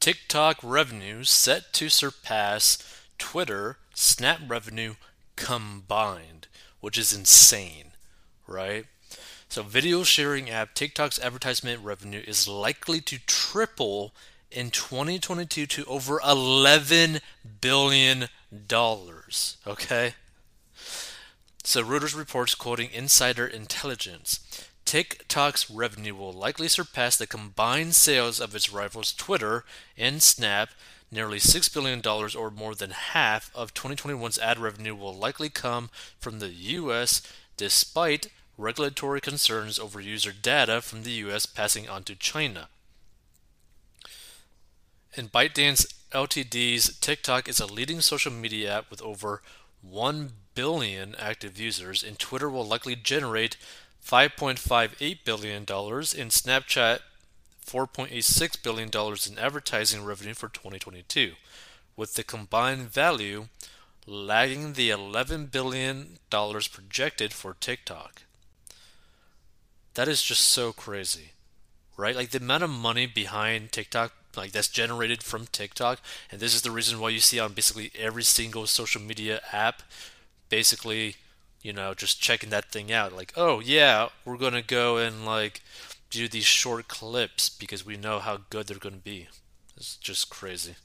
TikTok revenue set to surpass Twitter, Snap revenue combined, which is insane, right? So, video sharing app TikTok's advertisement revenue is likely to triple in 2022 to over 11 billion dollars. Okay? So Reuters reports quoting insider intelligence. TikTok's revenue will likely surpass the combined sales of its rivals Twitter and Snap. Nearly $6 billion, or more than half of 2021's ad revenue, will likely come from the U.S., despite regulatory concerns over user data from the U.S. passing on to China. In ByteDance Ltd's TikTok is a leading social media app with over 1 billion active users, and Twitter will likely generate $5.58 billion, in Snapchat $4.86 billion in advertising revenue for 2022, with the combined value lagging the $11 billion projected for TikTok. That is just so crazy, right? Like the amount of money behind TikTok like that's generated from TikTok, and this is the reason why you see on basically every single social media app, basically, you know, just checking that thing out. Like, oh yeah, we're gonna go and like do these short clips because we know how good they're gonna be. It's just crazy.